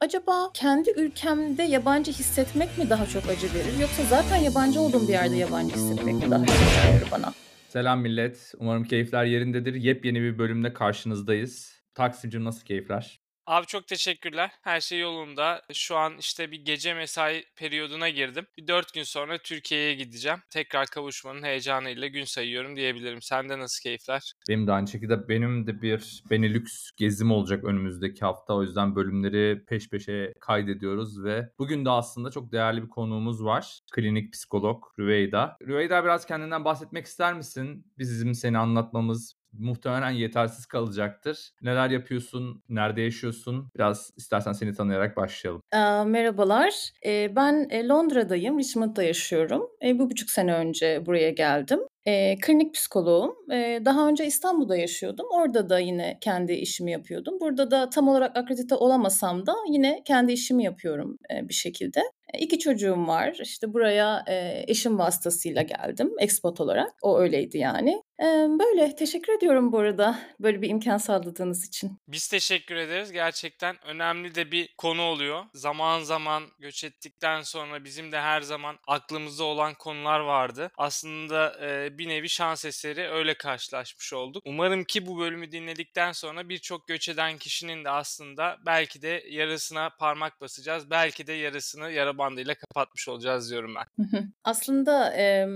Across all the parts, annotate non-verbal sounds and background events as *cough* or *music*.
Acaba kendi ülkemde yabancı hissetmek mi daha çok acı verir yoksa zaten yabancı olduğum bir yerde yabancı hissetmek mi daha çok acı verir bana? Selam millet. Umarım keyifler yerindedir. Yepyeni bir bölümde karşınızdayız. Taksim'cim nasıl keyifler? Abi çok teşekkürler. Her şey yolunda. Şu an işte bir gece mesai periyoduna girdim. Bir dört gün sonra Türkiye'ye gideceğim. Tekrar kavuşmanın heyecanıyla gün sayıyorum diyebilirim. Sende nasıl keyifler? Benim de aynı şekilde benim de bir Benelux gezim olacak önümüzdeki hafta. O yüzden bölümleri peş peşe kaydediyoruz ve bugün de aslında çok değerli bir konuğumuz var. Klinik psikolog Rüveyda. Rüveyda biraz kendinden bahsetmek ister misin? Bizim seni anlatmamız muhtemelen yetersiz kalacaktır. Neler yapıyorsun? Nerede yaşıyorsun? Biraz istersen seni tanıyarak başlayalım. Aa, merhabalar. Ee, ben e, Londra'dayım, Richmond'da yaşıyorum. E, bir buçuk sene önce buraya geldim. E, klinik psikoloğum. E, daha önce İstanbul'da yaşıyordum. Orada da yine kendi işimi yapıyordum. Burada da tam olarak akredite olamasam da yine kendi işimi yapıyorum e, bir şekilde. İki çocuğum var. İşte buraya e, eşim vasıtasıyla geldim expat olarak. O öyleydi yani. E, böyle teşekkür ediyorum bu arada böyle bir imkan sağladığınız için. Biz teşekkür ederiz. Gerçekten önemli de bir konu oluyor. Zaman zaman göç ettikten sonra bizim de her zaman aklımızda olan konular vardı. Aslında e, bir nevi şans eseri öyle karşılaşmış olduk. Umarım ki bu bölümü dinledikten sonra birçok göç eden kişinin de aslında belki de yarısına parmak basacağız. Belki de yarısını yara bandıyla kapatmış olacağız diyorum ben. Aslında e,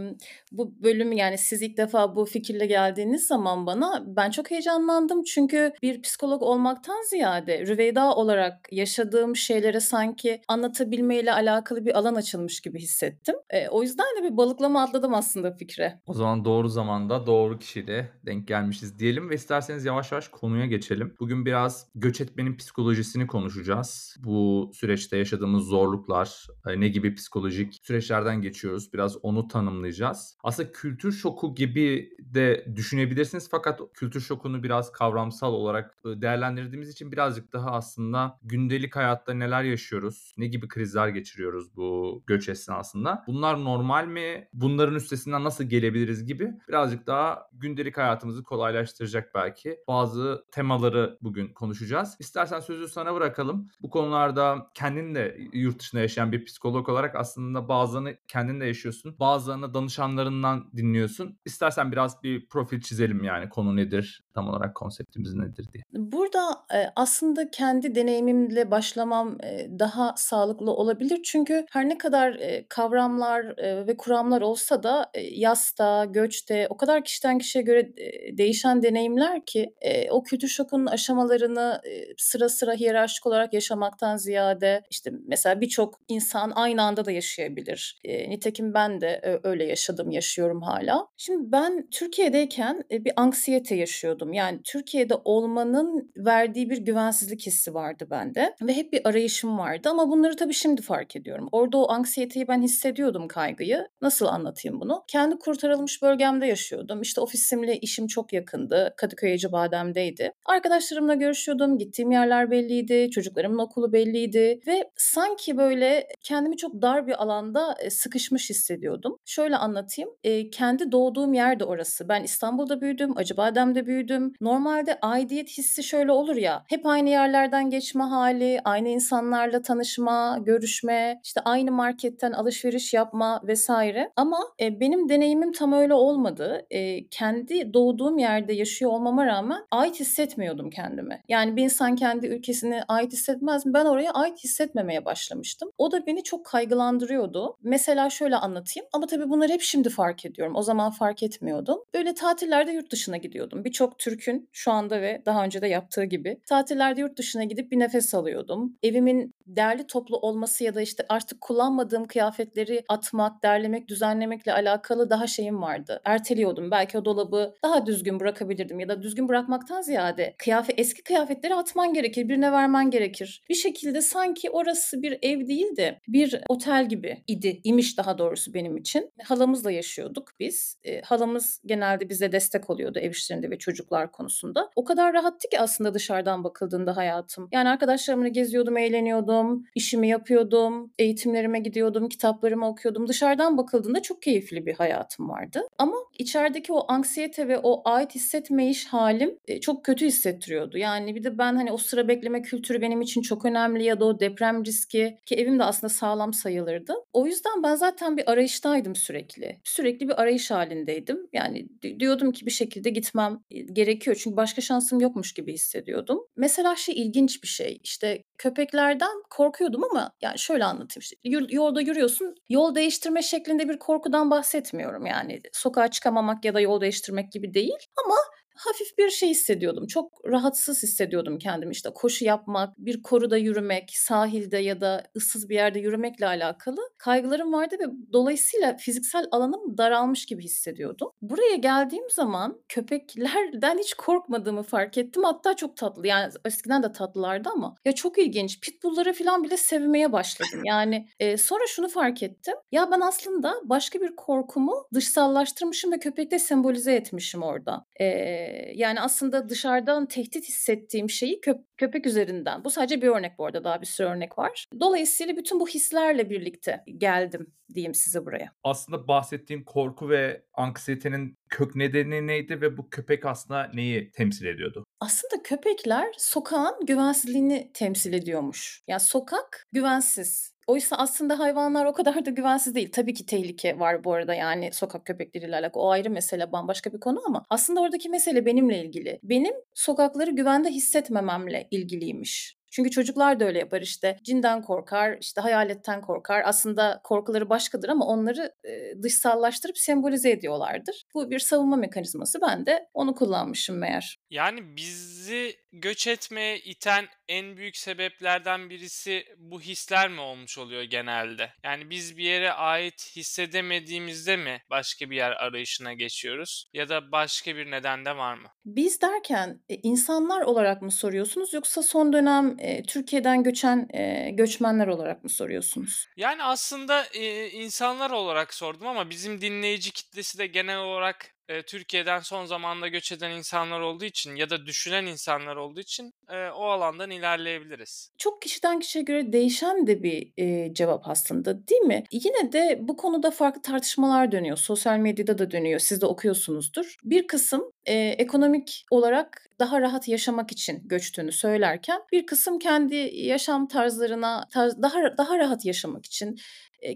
bu bölüm yani siz ilk defa bu fikirle geldiğiniz zaman bana ben çok heyecanlandım. Çünkü bir psikolog olmaktan ziyade Rüveyda olarak yaşadığım şeylere sanki anlatabilmeyle alakalı bir alan açılmış gibi hissettim. E, o yüzden de bir balıklama atladım aslında fikre. O zaman doğru zamanda doğru kişiyle denk gelmişiz diyelim ve isterseniz yavaş yavaş konuya geçelim. Bugün biraz göç etmenin psikolojisini konuşacağız. Bu süreçte yaşadığımız zorluklar, ne gibi psikolojik süreçlerden geçiyoruz. Biraz onu tanımlayacağız. Aslında kültür şoku gibi de düşünebilirsiniz fakat kültür şokunu biraz kavramsal olarak e, değerlendirdiğimiz için birazcık daha aslında gündelik hayatta neler yaşıyoruz, ne gibi krizler geçiriyoruz bu göç esnasında. Bunlar normal mi? Bunların üstesinden nasıl gelebiliriz gibi birazcık daha gündelik hayatımızı kolaylaştıracak belki. Bazı temaları bugün konuşacağız. İstersen sözü sana bırakalım. Bu konularda kendin de yurt dışında yaşayan bir psikolog olarak aslında bazılarını kendin de yaşıyorsun. Bazılarını danışanlarından dinliyorsun. İstersen biraz bir profil çizelim yani konu nedir, tam olarak konseptimiz nedir diye. Burada e, aslında kendi deneyimimle başlamam e, daha sağlıklı olabilir. Çünkü her ne kadar e, kavramlar ve kuramlar olsa da yasta, göçte o kadar kişiden kişiye göre değişen deneyimler ki o kültür şokunun aşamalarını sıra sıra hiyerarşik olarak yaşamaktan ziyade işte mesela birçok insan aynı anda da yaşayabilir. E, nitekim ben de e, öyle yaşadım, yaşıyorum hala. Şimdi ben Türkiye'deyken e, bir anksiyete yaşıyordum. Yani Türkiye'de olmanın verdiği bir güvensizlik hissi vardı bende ve hep bir arayışım vardı ama bunları tabii şimdi fark ediyorum. Orada o anksiyeteyi ben hissediyordum kaygıyı. Nasıl anlatayım bunu? Kendi kurtarılmış bölgemde yaşıyordum. İşte ofisimle işim çok yakındı. Kadıköy Ecebadem'deydi. Arkadaşlarımla görüşüyordum. Gittiğim yerler belliydi. Çocuklarımın okulu belliydi ve sanki böyle kendimi çok dar bir alanda sıkışmış hissediyordum. Şöyle anlatayım. Kendi doğduğum yer de orası. Ben İstanbul'da büyüdüm. Acıbadem'de büyüdüm. Normalde aidiyet hissi şöyle olur ya. Hep aynı yerlerden geçme hali, aynı insanlarla tanışma, görüşme, işte aynı marketten alışveriş yapma vesaire. Ama benim deneyimim tam öyle olmadı. Kendi doğduğum yerde yaşıyor olmama rağmen ait hissetmiyordum kendimi. Yani bir insan kendi ülkesine ait hissetmez mi? Ben oraya ait hissetmemeye başlamıştım. O da beni çok kaygılandırıyordu. Mesela şöyle anlatayım ama tabii bunları hep şimdi fark ediyorum. O zaman fark etmiyordum. Böyle tatillerde yurt dışına gidiyordum. Birçok Türk'ün şu anda ve daha önce de yaptığı gibi tatillerde yurt dışına gidip bir nefes alıyordum. Evimin değerli toplu olması ya da işte artık kullanmadığım kıyafetleri atmak, derlemek, düzenlemekle alakalı daha şeyim vardı. Erteliyordum. Belki o dolabı daha düzgün bırakabilirdim ya da düzgün bırakmaktan ziyade kıyafet eski kıyafetleri atman gerekir, birine vermen gerekir. Bir şekilde sanki orası bir ev değil de de bir otel gibi idi, imiş daha doğrusu benim için. Halamızla yaşıyorduk biz. E, halamız genelde bize destek oluyordu ev işlerinde ve çocuklar konusunda. O kadar rahattı ki aslında dışarıdan bakıldığında hayatım. Yani arkadaşlarımla geziyordum, eğleniyordum, işimi yapıyordum, eğitimlerime gidiyordum, kitaplarımı okuyordum. Dışarıdan bakıldığında çok keyifli bir hayatım vardı. Ama içerideki o anksiyete ve o ait hissetmeyiş halim e, çok kötü hissettiriyordu. Yani bir de ben hani o sıra bekleme kültürü benim için çok önemli ya da o deprem riski ki evim de aslında sağlam sayılırdı. O yüzden ben zaten bir arayıştaydım sürekli. Sürekli bir arayış halindeydim. Yani diyordum ki bir şekilde gitmem e, gerekiyor. Çünkü başka şansım yokmuş gibi hissediyordum. Mesela şey ilginç bir şey. İşte köpeklerden korkuyordum ama yani şöyle anlatayım işte yolda yürüyorsun yol değiştirme şeklinde bir korkudan bahsetmiyorum yani sokağa çıkamamak ya da yol değiştirmek gibi değil ama hafif bir şey hissediyordum. Çok rahatsız hissediyordum kendimi işte koşu yapmak, bir koruda yürümek, sahilde ya da ıssız bir yerde yürümekle alakalı kaygılarım vardı ve dolayısıyla fiziksel alanım daralmış gibi hissediyordum. Buraya geldiğim zaman köpeklerden hiç korkmadığımı fark ettim. Hatta çok tatlı. Yani eskiden de tatlılardı ama ya çok ilginç. Pitbullları falan bile sevmeye başladım. Yani e, sonra şunu fark ettim. Ya ben aslında başka bir korkumu dışsallaştırmışım ve köpekte sembolize etmişim orada. Eee yani aslında dışarıdan tehdit hissettiğim şeyi köp köpek üzerinden. Bu sadece bir örnek bu arada daha bir sürü örnek var. Dolayısıyla bütün bu hislerle birlikte geldim diyeyim size buraya. Aslında bahsettiğin korku ve anksiyetenin kök nedeni neydi ve bu köpek aslında neyi temsil ediyordu? Aslında köpekler sokağın güvensizliğini temsil ediyormuş. Yani sokak güvensiz. Oysa aslında hayvanlar o kadar da güvensiz değil. Tabii ki tehlike var bu arada yani sokak köpekleriyle alakalı. O ayrı mesele bambaşka bir konu ama aslında oradaki mesele benimle ilgili. Benim sokakları güvende hissetmememle ilgiliymiş. Çünkü çocuklar da öyle yapar işte. Cinden korkar, işte hayaletten korkar. Aslında korkuları başkadır ama onları e, dışsallaştırıp sembolize ediyorlardır. Bu bir savunma mekanizması. Ben de onu kullanmışım meğer. Yani bizi göç etmeye iten en büyük sebeplerden birisi bu hisler mi olmuş oluyor genelde? Yani biz bir yere ait hissedemediğimizde mi başka bir yer arayışına geçiyoruz? Ya da başka bir neden de var mı? Biz derken e, insanlar olarak mı soruyorsunuz yoksa son dönem e, Türkiye'den göçen e, göçmenler olarak mı soruyorsunuz? Yani aslında e, insanlar olarak sordum ama bizim dinleyici kitlesi de genel olarak e, Türkiye'den son zamanda göç eden insanlar olduğu için ya da düşünen insanlar olduğu için e, o alandan ilerleyebiliriz. Çok kişiden kişiye göre değişen de bir e, cevap aslında değil mi? Yine de bu konuda farklı tartışmalar dönüyor. Sosyal medyada da dönüyor. Siz de okuyorsunuzdur. Bir kısım e, ekonomik olarak daha rahat yaşamak için göçtüğünü söylerken bir kısım kendi yaşam tarzlarına tarz, daha daha rahat yaşamak için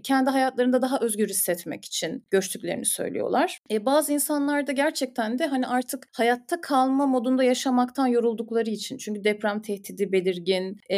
kendi hayatlarında daha özgür hissetmek için göçtüklerini söylüyorlar. E, bazı insanlar da gerçekten de hani artık hayatta kalma modunda yaşamaktan yoruldukları için. Çünkü deprem tehdidi belirgin e,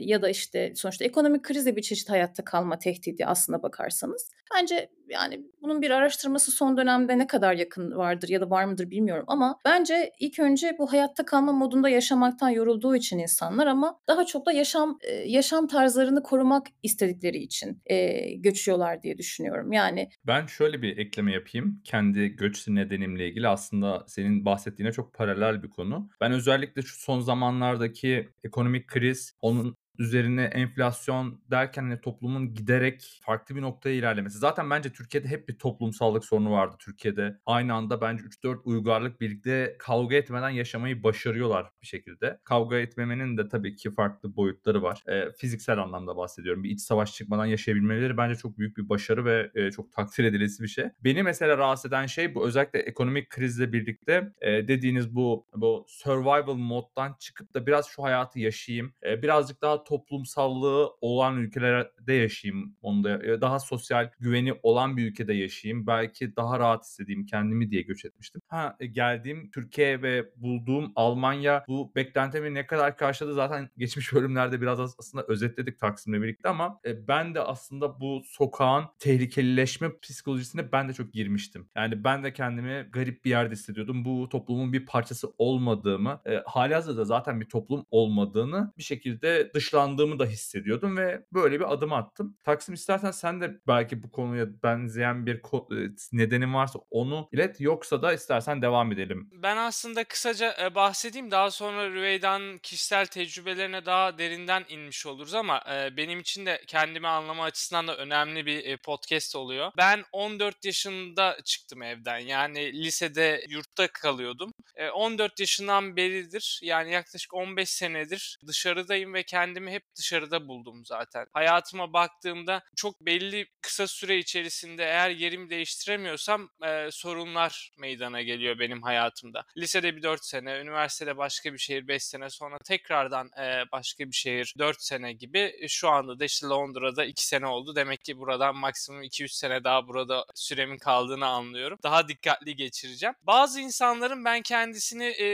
ya da işte sonuçta ekonomik kriz de bir çeşit hayatta kalma tehdidi aslına bakarsanız. Bence yani bunun bir araştırması son dönemde ne kadar yakın vardır ya da var mıdır bilmiyorum ama bence ilk önce bu hayatta kalma modunda yaşamaktan yorulduğu için insanlar ama daha çok da yaşam yaşam tarzlarını korumak istedikleri için e, göçüyorlar diye düşünüyorum. Yani ben şöyle bir ekleme yapayım. Kendi göç nedenimle ilgili aslında senin bahsettiğine çok paralel bir konu. Ben özellikle şu son zamanlardaki ekonomik kriz, onun üzerine enflasyon derken hani toplumun giderek farklı bir noktaya ilerlemesi. Zaten bence Türkiye'de hep bir toplumsallık sorunu vardı. Türkiye'de aynı anda bence 3-4 uygarlık birlikte kavga etmeden yaşamayı başarıyorlar bir şekilde. Kavga etmemenin de tabii ki farklı boyutları var. E, fiziksel anlamda bahsediyorum. Bir iç savaş çıkmadan yaşayabilmeleri bence çok büyük bir başarı ve e, çok takdir edilesi bir şey. Beni mesela rahatsız eden şey bu özellikle ekonomik krizle birlikte e, dediğiniz bu bu survival moddan çıkıp da biraz şu hayatı yaşayayım. E, birazcık daha toplumsallığı olan ülkelerde yaşayayım. Onda daha sosyal güveni olan bir ülkede yaşayayım. Belki daha rahat hissedeyim kendimi diye göç etmiştim. Ha e, geldiğim Türkiye ve bulduğum Almanya bu beklentimi ne kadar karşıladı zaten geçmiş *laughs* bölümlerde biraz aslında özetledik Taksim'le birlikte ama e, ben de aslında bu sokağın tehlikelileşme psikolojisine ben de çok girmiştim. Yani ben de kendimi garip bir yerde hissediyordum. Bu toplumun bir parçası olmadığımı, e, hali hazırda zaten bir toplum olmadığını bir şekilde dışlamıştım dışlandığımı da hissediyordum ve böyle bir adım attım. Taksim istersen sen de belki bu konuya benzeyen bir e, nedenin varsa onu ilet yoksa da istersen devam edelim. Ben aslında kısaca e, bahsedeyim. Daha sonra Rüveyda'nın kişisel tecrübelerine daha derinden inmiş oluruz ama e, benim için de kendimi anlama açısından da önemli bir podcast oluyor. Ben 14 yaşında çıktım evden. Yani lisede yurtta kalıyordum. E, 14 yaşından beridir yani yaklaşık 15 senedir dışarıdayım ve kendimi hep dışarıda buldum zaten. Hayatıma baktığımda çok belli kısa süre içerisinde eğer yerimi değiştiremiyorsam e, sorunlar meydana geliyor benim hayatımda. Lisede bir 4 sene, üniversitede başka bir şehir 5 sene sonra tekrardan e, başka bir şehir 4 sene gibi. E, şu anda da işte Londra'da 2 sene oldu. Demek ki buradan maksimum 2-3 sene daha burada süremin kaldığını anlıyorum. Daha dikkatli geçireceğim. Bazı insanların ben kendisini e,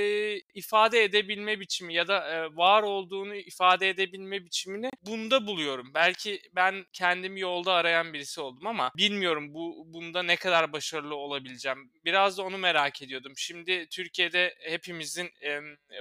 ifade edebilme biçimi ya da e, var olduğunu ifade edebilme biçimini bunda buluyorum. Belki ben kendimi yolda arayan birisi oldum ama bilmiyorum bu bunda ne kadar başarılı olabileceğim. Biraz da onu merak ediyordum. Şimdi Türkiye'de hepimizin e,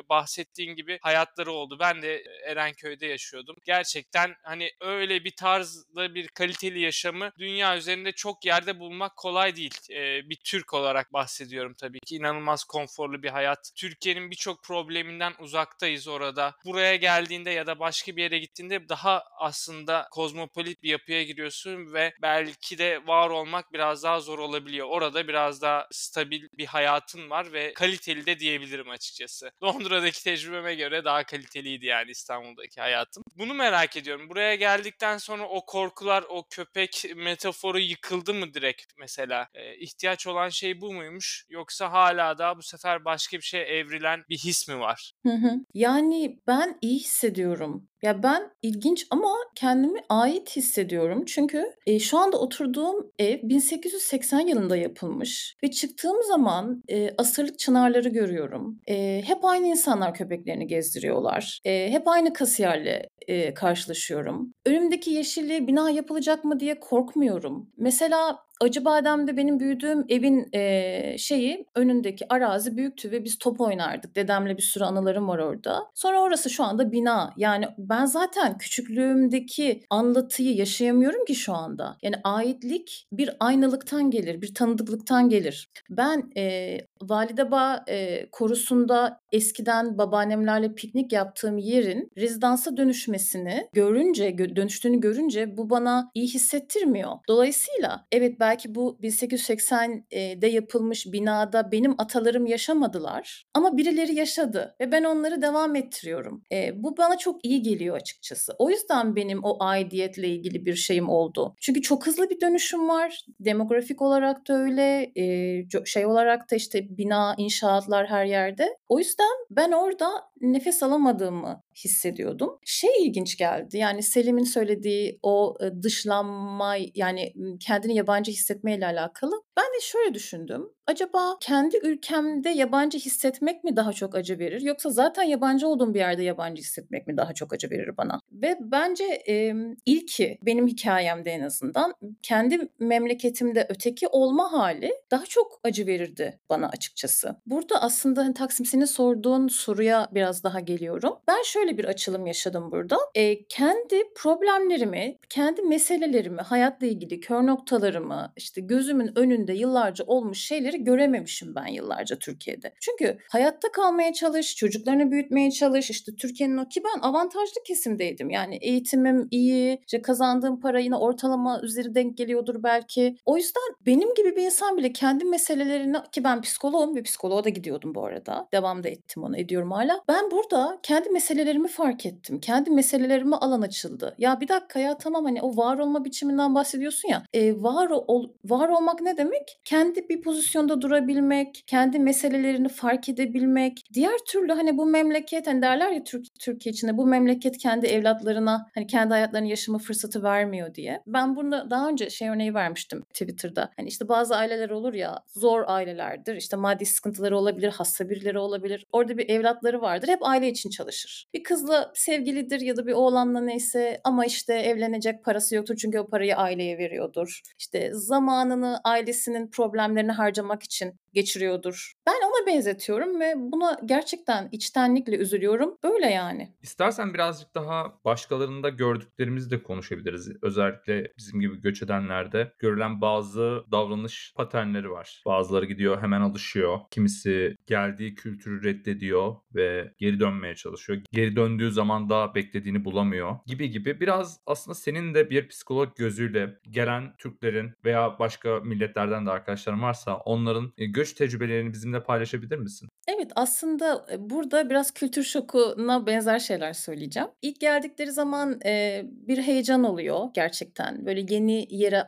bahsettiğin gibi hayatları oldu. Ben de Erenköy'de yaşıyordum. Gerçekten hani öyle bir tarzda bir kaliteli yaşamı dünya üzerinde çok yerde bulmak kolay değil. E, bir Türk olarak bahsediyorum tabii ki. İnanılmaz konforlu bir hayat. Türkiye'nin birçok probleminden uzaktayız orada. Buraya geldiğinde ya da başka bir yere gittiğinde daha aslında kozmopolit bir yapıya giriyorsun ve belki de var olmak biraz daha zor olabiliyor. Orada biraz daha stabil bir hayatın var ve kaliteli de diyebilirim açıkçası. *laughs* Londra'daki tecrübeme göre daha kaliteliydi yani İstanbul'daki hayatım. Bunu merak ediyorum. Buraya geldikten sonra o korkular, o köpek metaforu yıkıldı mı direkt mesela? Ee, ihtiyaç olan şey bu muymuş? Yoksa hala da bu sefer başka bir şey evrilen bir his mi var? Hı hı. Yani ben iyi hissediyorum. Ya ben ilginç ama kendimi ait hissediyorum. Çünkü e, şu anda oturduğum ev 1880 yılında yapılmış ve çıktığım zaman e, asırlık çınarları görüyorum. E, hep aynı insanlar köpeklerini gezdiriyorlar. E, hep aynı kasiyerle e, karşılaşıyorum. Önümdeki yeşilli bina yapılacak mı diye korkmuyorum. Mesela Acıbadem'de benim büyüdüğüm evin e, şeyi önündeki arazi büyüktü ve biz top oynardık. Dedemle bir sürü anılarım var orada. Sonra orası şu anda bina. Yani ben zaten küçüklüğümdeki anlatıyı yaşayamıyorum ki şu anda. Yani aitlik bir aynalıktan gelir, bir tanıdıklıktan gelir. Ben e, Validebağ e, korusunda eskiden babaannemlerle piknik yaptığım yerin rezidansa dönüşmesini görünce, gö- dönüştüğünü görünce bu bana iyi hissettirmiyor. Dolayısıyla evet belki bu 1880'de yapılmış binada benim atalarım yaşamadılar ama birileri yaşadı ve ben onları devam ettiriyorum. E, bu bana çok iyi geliyor açıkçası. O yüzden benim o aidiyetle ilgili bir şeyim oldu. Çünkü çok hızlı bir dönüşüm var. Demografik olarak da öyle, e, şey olarak da işte bina, inşaatlar her yerde. O yüzden ben orada nefes alamadığımı hissediyordum. Şey ilginç geldi. Yani Selim'in söylediği o dışlanma yani kendini yabancı hissetmeyle alakalı. Ben de şöyle düşündüm. Acaba kendi ülkemde yabancı hissetmek mi daha çok acı verir yoksa zaten yabancı olduğum bir yerde yabancı hissetmek mi daha çok acı verir bana? Ve bence e, ilki benim hikayemde en azından kendi memleketimde öteki olma hali daha çok acı verirdi bana açıkçası. Burada aslında hani Taksim senin sorduğun soruya biraz daha geliyorum. Ben şöyle bir açılım yaşadım burada. E, kendi problemlerimi, kendi meselelerimi, hayatla ilgili kör noktalarımı, işte gözümün önünde yıllarca olmuş şeyleri görememişim ben yıllarca Türkiye'de. Çünkü hayatta kalmaya çalış, çocuklarını büyütmeye çalış. İşte Türkiye'nin o ki ben avantajlı kesimdeydim. Yani eğitimim iyi, işte kazandığım para yine ortalama üzeri denk geliyordur belki. O yüzden benim gibi bir insan bile kendi meselelerini ki ben psikoloğum ve psikoloğa da gidiyordum bu arada. Devam da ettim onu ediyorum hala. Ben burada kendi meselelerimi fark ettim. Kendi meselelerime alan açıldı. Ya bir dakika ya tamam hani o var olma biçiminden bahsediyorsun ya. E, var ol, var olmak ne demek? Kendi bir pozisyonda durabilmek, kendi meselelerini fark edebilmek. Diğer türlü hani bu memleket hani derler ya Türk, Türkiye içinde bu memleket kendi evlatlarına hani kendi hayatlarını yaşama fırsatı vermiyor diye. Ben burada daha önce şey örneği vermiştim Twitter'da. Hani işte bazı aileler olur ya zor ailelerdir. İşte maddi sıkıntıları olabilir, hasta birileri olabilir. Orada bir evlatları vardır. Hep aile için çalışır. Bir kızla sevgilidir ya da bir oğlanla neyse ama işte evlenecek parası yoktur çünkü o parayı aileye veriyordur. İşte zamanını ailesinin problemlerini harcamak için geçiriyordur. Ben ona benzetiyorum ve buna gerçekten içtenlikle üzülüyorum. Böyle yani. İstersen birazcık daha başkalarında gördüklerimizi de konuşabiliriz. Özellikle bizim gibi göç edenlerde görülen bazı davranış paternleri var. Bazıları gidiyor hemen alışıyor. Kimisi geldiği kültürü reddediyor ve geri dönmeye çalışıyor. Geri döndüğü zaman da beklediğini bulamıyor gibi gibi. Biraz aslında senin de bir psikolog gözüyle gelen Türklerin veya başka milletlerden de arkadaşlarım varsa onların e, göç tecrübelerini bizimle paylaşabilir misin? Evet, aslında, eee, burada biraz kültür şokuna benzer şeyler söyleyeceğim. İlk geldikleri zaman, eee, bir heyecan oluyor gerçekten. Böyle yeni yere,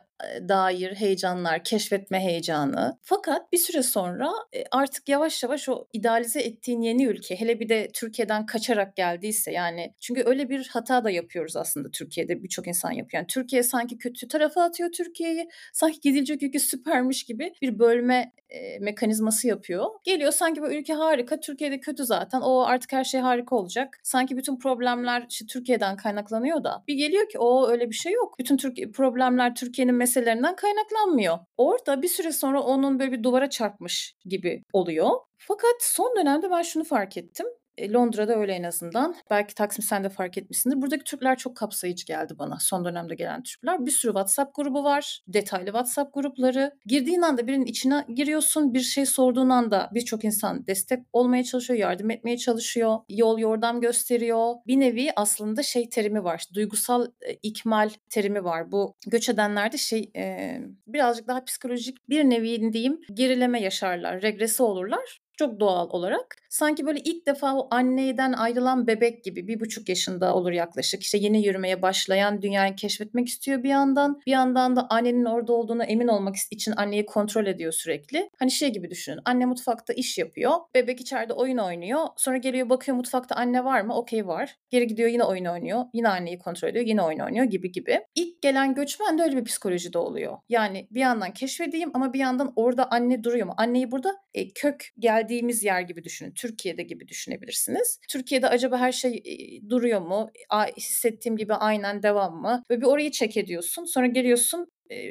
dair heyecanlar, keşfetme heyecanı. Fakat bir süre sonra, eee, artık yavaş yavaş o idealize ettiğin yeni ülke, hele bir de Türkiye'den kaçarak geldiyse yani çünkü öyle bir hata da yapıyoruz aslında Türkiye'de, birçok insan yapıyor. Yani Türkiye sanki kötü tarafa atıyor Türkiye'yi, sanki gidilecek ülke süpermiş gibi bir bölme, eee, mekanizması yapıyor. Geliyor sanki bu ülke harika, Türkiye'de kötü zaten, o artık her şey harika olacak. Sanki bütün problemler işte Türkiye'den kaynaklanıyor da bir geliyor ki o öyle bir şey yok. Bütün Türk problemler Türkiye'nin meselelerinden kaynaklanmıyor. Orada bir süre sonra onun böyle bir duvara çarpmış gibi oluyor. Fakat son dönemde ben şunu fark ettim. E, Londra'da öyle en azından. Belki Taksim sen de fark etmişsindir. Buradaki Türkler çok kapsayıcı geldi bana. Son dönemde gelen Türkler. Bir sürü WhatsApp grubu var. Detaylı WhatsApp grupları. Girdiğin anda birinin içine giriyorsun. Bir şey sorduğun anda birçok insan destek olmaya çalışıyor, yardım etmeye çalışıyor. Yol yordam gösteriyor. Bir nevi aslında şey terimi var. Duygusal e, ikmal terimi var. Bu göç edenlerde şey e, birazcık daha psikolojik bir nevi diyeyim gerileme yaşarlar. Regresi olurlar çok doğal olarak. Sanki böyle ilk defa o anneden ayrılan bebek gibi bir buçuk yaşında olur yaklaşık. İşte yeni yürümeye başlayan, dünyayı keşfetmek istiyor bir yandan. Bir yandan da annenin orada olduğunu emin olmak için anneyi kontrol ediyor sürekli. Hani şey gibi düşünün. Anne mutfakta iş yapıyor. Bebek içeride oyun oynuyor. Sonra geliyor bakıyor mutfakta anne var mı? Okey var. Geri gidiyor yine oyun oynuyor. Yine anneyi kontrol ediyor. Yine oyun oynuyor gibi gibi. İlk gelen göçmen de öyle bir psikolojide oluyor. Yani bir yandan keşfedeyim ama bir yandan orada anne duruyor mu? Anneyi burada e, kök geldiğimiz yer gibi düşünün. Türkiye'de gibi düşünebilirsiniz. Türkiye'de acaba her şey e, duruyor mu? Hissettiğim gibi aynen devam mı? Ve bir orayı çek ediyorsun. Sonra geliyorsun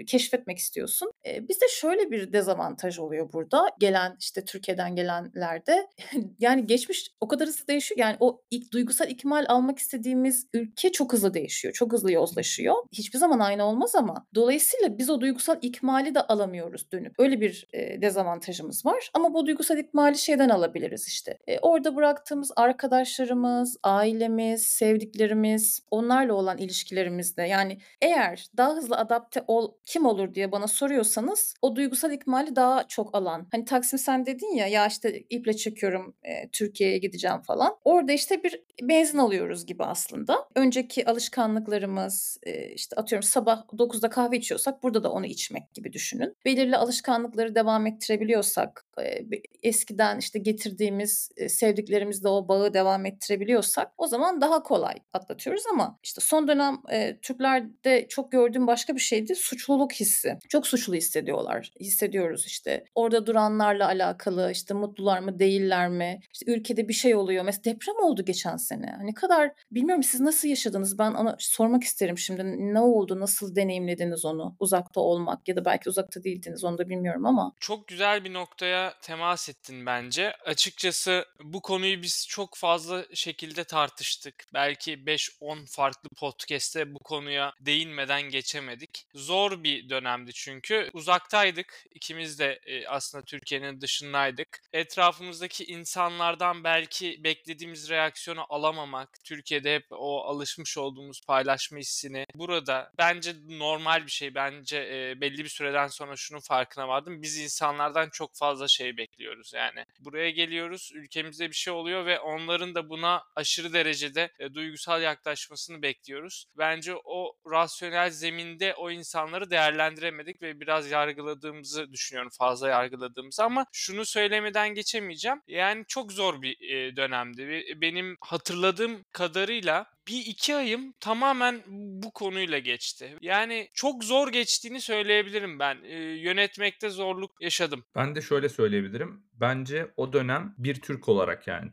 keşfetmek istiyorsun. E, bizde şöyle bir dezavantaj oluyor burada. Gelen işte Türkiye'den gelenlerde *laughs* yani geçmiş o kadar hızlı değişiyor. Yani o ilk duygusal ikmal almak istediğimiz ülke çok hızlı değişiyor. Çok hızlı yozlaşıyor. Hiçbir zaman aynı olmaz ama dolayısıyla biz o duygusal ikmali de alamıyoruz dönüp. Öyle bir e, dezavantajımız var. Ama bu duygusal ikmali şeyden alabiliriz işte. E, orada bıraktığımız arkadaşlarımız, ailemiz, sevdiklerimiz, onlarla olan ilişkilerimizde yani eğer daha hızlı adapte ol kim olur diye bana soruyorsanız o duygusal ikmali daha çok alan. Hani Taksim sen dedin ya ya işte iple çekiyorum e, Türkiye'ye gideceğim falan. Orada işte bir benzin alıyoruz gibi aslında. Önceki alışkanlıklarımız e, işte atıyorum sabah 9'da kahve içiyorsak burada da onu içmek gibi düşünün. Belirli alışkanlıkları devam ettirebiliyorsak eskiden işte getirdiğimiz sevdiklerimizle o bağı devam ettirebiliyorsak o zaman daha kolay atlatıyoruz ama işte son dönem e, Türklerde çok gördüğüm başka bir şeydi suçluluk hissi. Çok suçlu hissediyorlar. Hissediyoruz işte. Orada duranlarla alakalı işte mutlular mı değiller mi? İşte ülkede bir şey oluyor. Mesela deprem oldu geçen sene. Ne kadar bilmiyorum siz nasıl yaşadınız? Ben ona sormak isterim şimdi. Ne oldu? Nasıl deneyimlediniz onu? Uzakta olmak ya da belki uzakta değildiniz onu da bilmiyorum ama. Çok güzel bir noktaya temas ettin bence. Açıkçası bu konuyu biz çok fazla şekilde tartıştık. Belki 5-10 farklı podcast'te bu konuya değinmeden geçemedik. Zor bir dönemdi çünkü. Uzaktaydık. İkimiz de e, aslında Türkiye'nin dışındaydık. Etrafımızdaki insanlardan belki beklediğimiz reaksiyonu alamamak, Türkiye'de hep o alışmış olduğumuz paylaşma hissini burada bence normal bir şey. Bence e, belli bir süreden sonra şunun farkına vardım. Biz insanlardan çok fazla şey bekliyoruz yani. Buraya geliyoruz, ülkemizde bir şey oluyor ve onların da buna aşırı derecede e, duygusal yaklaşmasını bekliyoruz. Bence o rasyonel zeminde o insan insanları değerlendiremedik ve biraz yargıladığımızı düşünüyorum. Fazla yargıladığımızı ama şunu söylemeden geçemeyeceğim. Yani çok zor bir dönemdi. Benim hatırladığım kadarıyla bir iki ayım tamamen bu konuyla geçti. Yani çok zor geçtiğini söyleyebilirim ben. E, yönetmekte zorluk yaşadım. Ben de şöyle söyleyebilirim. bence o dönem bir Türk olarak yani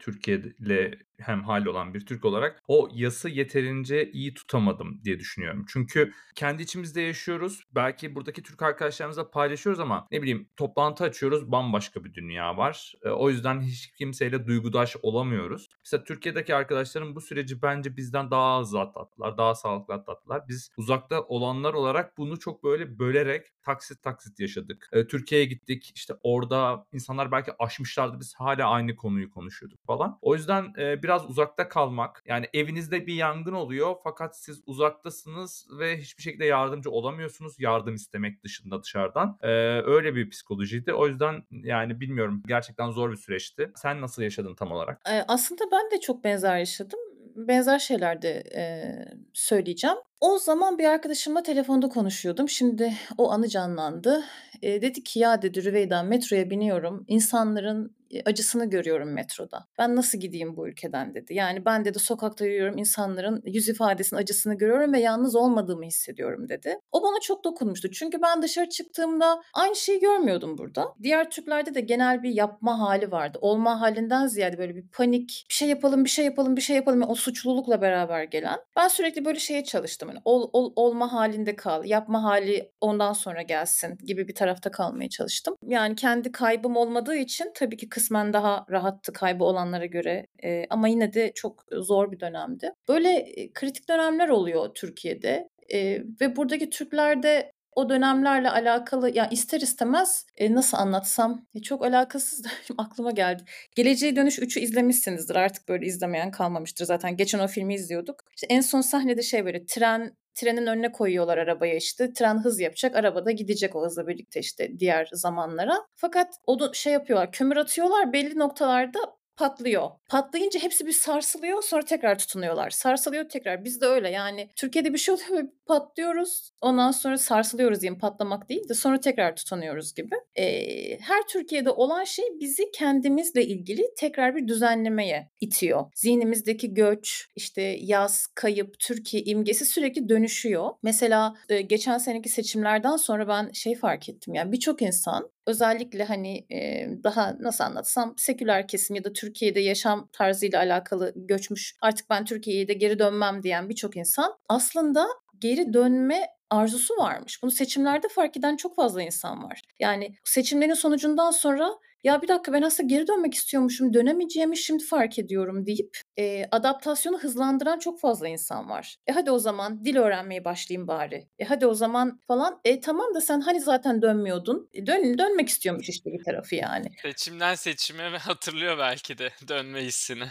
Türkiye'yle hemhal olan bir Türk olarak o yası yeterince iyi tutamadım diye düşünüyorum. Çünkü kendi içimizde yaşıyoruz. Belki buradaki Türk arkadaşlarımızla paylaşıyoruz ama ne bileyim toplantı açıyoruz bambaşka bir dünya var. E, o yüzden hiç kimseyle duygudaş olamıyoruz. Mesela Türkiye'deki arkadaşlarım bu süreci bence bizden daha hızlı atlattılar. Daha sağlıklı atlattılar. Biz uzakta olanlar olarak bunu çok böyle bölerek taksit taksit yaşadık. E, Türkiye'ye gittik. İşte orada insanlar belki aşmışlardı. Biz hala aynı konuyu konuşuyorduk falan. O yüzden e, biraz uzakta kalmak. Yani evinizde bir yangın oluyor fakat siz uzaktasınız ve hiçbir şekilde yardımcı olamıyorsunuz. Yardım istemek dışında dışarıdan. E, öyle bir psikolojiydi. O yüzden yani bilmiyorum gerçekten zor bir süreçti. Sen nasıl yaşadın tam olarak? Eee, aslında ben de çok benzer yaşadım. Benzer şeyler de, eee, söyleyeceğim. O zaman bir arkadaşımla telefonda konuşuyordum. Şimdi o anı canlandı. Eee, dedi ki ya dedi Rüveyda metroya biniyorum. İnsanların acısını görüyorum metroda. Ben nasıl gideyim bu ülkeden dedi. Yani ben dedi sokakta yürüyorum insanların yüz ifadesinin acısını görüyorum ve yalnız olmadığımı hissediyorum dedi. O bana çok dokunmuştu. Çünkü ben dışarı çıktığımda aynı şeyi görmüyordum burada. Diğer Türklerde de genel bir yapma hali vardı. Olma halinden ziyade böyle bir panik, bir şey yapalım, bir şey yapalım, bir şey yapalım. o suçlulukla beraber gelen. Ben sürekli böyle şeye çalıştım. Yani ol, ol, olma halinde kal, yapma hali ondan sonra gelsin gibi bir tarafta kalmaya çalıştım. Yani kendi kaybım olmadığı için tabii ki kısmen daha rahattı kaybı olanlara göre e, ama yine de çok zor bir dönemdi. Böyle kritik dönemler oluyor Türkiye'de e, ve buradaki Türklerde o dönemlerle alakalı ya ister istemez e, nasıl anlatsam e, çok alakasız da *laughs* aklıma geldi. Geleceğe Dönüş 3'ü izlemişsinizdir artık böyle izlemeyen kalmamıştır zaten geçen o filmi izliyorduk. İşte en son sahnede şey böyle tren trenin önüne koyuyorlar arabaya işte. Tren hız yapacak, arabada gidecek o hızla birlikte işte diğer zamanlara. Fakat o şey yapıyorlar, kömür atıyorlar belli noktalarda patlıyor. Patlayınca hepsi bir sarsılıyor sonra tekrar tutunuyorlar. Sarsılıyor tekrar. Biz de öyle yani Türkiye'de bir şey oluyor patlıyoruz. Ondan sonra sarsılıyoruz diyeyim patlamak değil de sonra tekrar tutunuyoruz gibi. Ee, her Türkiye'de olan şey bizi kendimizle ilgili tekrar bir düzenlemeye itiyor. Zihnimizdeki göç, işte yaz, kayıp, Türkiye imgesi sürekli dönüşüyor. Mesela geçen seneki seçimlerden sonra ben şey fark ettim. Yani birçok insan özellikle hani e, daha nasıl anlatsam seküler kesim ya da Türkiye'de yaşam tarzıyla alakalı göçmüş artık ben Türkiye'ye de geri dönmem diyen birçok insan aslında geri dönme arzusu varmış. Bunu seçimlerde fark eden çok fazla insan var. Yani seçimlerin sonucundan sonra ya bir dakika ben aslında geri dönmek istiyormuşum, dönemeyeceğimi şimdi fark ediyorum deyip e, adaptasyonu hızlandıran çok fazla insan var. E hadi o zaman dil öğrenmeye başlayayım bari. E hadi o zaman falan. E tamam da sen hani zaten dönmüyordun. E, dön, dönmek istiyormuş işte bir tarafı yani. Seçimden seçime hatırlıyor belki de dönme hissini.